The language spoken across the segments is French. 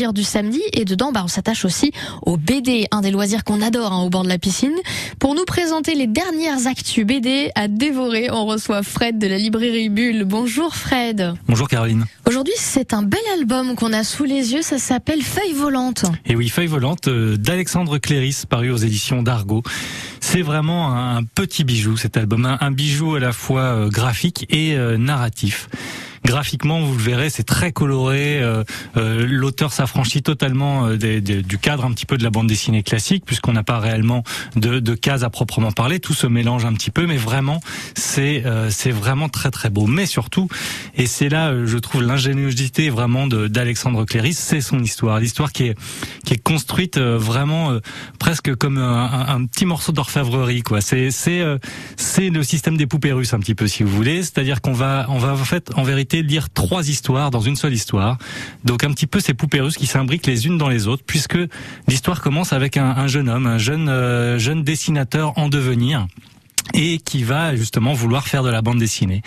loisirs du samedi et dedans, bah, on s'attache aussi au BD, un des loisirs qu'on adore hein, au bord de la piscine. Pour nous présenter les dernières actus BD à dévorer, on reçoit Fred de la librairie Bulle. Bonjour Fred. Bonjour Caroline. Aujourd'hui, c'est un bel album qu'on a sous les yeux, ça s'appelle Feuille volante. Et oui, Feuille volante euh, d'Alexandre Cléris, paru aux éditions d'Argo. C'est vraiment un petit bijou cet album, un bijou à la fois euh, graphique et euh, narratif. Graphiquement, vous le verrez, c'est très coloré. Euh, euh, L'auteur s'affranchit totalement euh, des, des, du cadre un petit peu de la bande dessinée classique, puisqu'on n'a pas réellement de, de cases à proprement parler. Tout se mélange un petit peu, mais vraiment, c'est euh, vraiment très très beau. Mais surtout, et c'est là, je trouve l'ingéniosité vraiment d'Alexandre Cléris, c'est son histoire, l'histoire qui est qui est construite vraiment presque comme un, un, petit morceau d'orfèvrerie, quoi. C'est c'est c'est le système des poupées russes un petit peu, si vous voulez. C'est-à-dire qu'on va on va en fait en vérité lire trois histoires dans une seule histoire. Donc un petit peu ces poupées russes qui s'imbriquent les unes dans les autres, puisque l'histoire commence avec un, un, jeune homme, un jeune euh, jeune dessinateur en devenir, et qui va justement vouloir faire de la bande dessinée.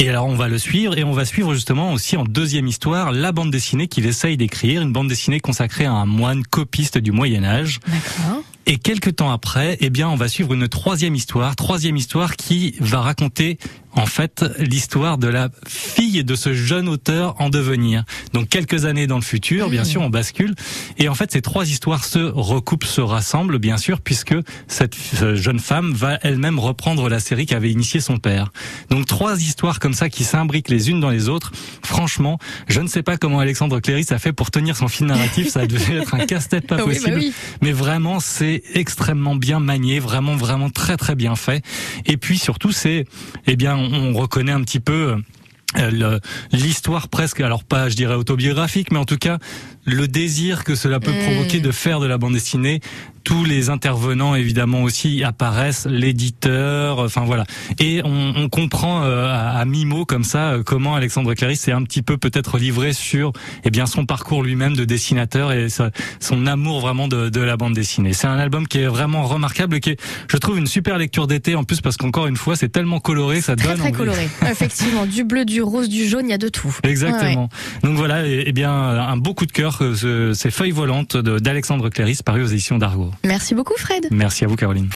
Et alors on va le suivre et on va suivre justement aussi en deuxième histoire la bande dessinée qu'il essaye d'écrire, une bande dessinée consacrée à un moine copiste du Moyen Âge. Et quelques temps après, eh bien, on va suivre une troisième histoire, troisième histoire qui va raconter en fait l'histoire de la fille de ce jeune auteur en devenir. Donc quelques années dans le futur, bien mmh. sûr, on bascule. Et en fait, ces trois histoires se recoupent, se rassemblent, bien sûr, puisque cette jeune femme va elle-même reprendre la série qu'avait initiée son père. Donc trois histoires comme ça qui s'imbriquent les unes dans les autres. Franchement, je ne sais pas comment Alexandre Cléry a fait pour tenir son fil narratif. Ça devait être un casse-tête pas possible. Oui, bah oui. Mais vraiment, c'est extrêmement bien manié, vraiment vraiment très très bien fait. Et puis surtout c'est eh bien on reconnaît un petit peu euh, l'histoire presque, alors pas je dirais autobiographique, mais en tout cas le désir que cela peut mmh. provoquer de faire de la bande dessinée tous les intervenants évidemment aussi apparaissent, l'éditeur, enfin voilà. Et on, on comprend euh, à, à mi-mot comme ça euh, comment Alexandre Clarisse s'est un petit peu peut-être livré sur eh bien son parcours lui-même de dessinateur et sa, son amour vraiment de, de la bande dessinée. C'est un album qui est vraiment remarquable, qui est, je trouve, une super lecture d'été en plus parce qu'encore une fois, c'est tellement coloré, ça très, donne très coloré. Effectivement, du bleu, du rose, du jaune, il y a de tout. Exactement. Ouais. Donc voilà, et, et, bien un beau coup de cœur, euh, ces feuilles volantes d'Alexandre Clarisse paru aux éditions d'Argo. Merci beaucoup Fred. Merci à vous Caroline.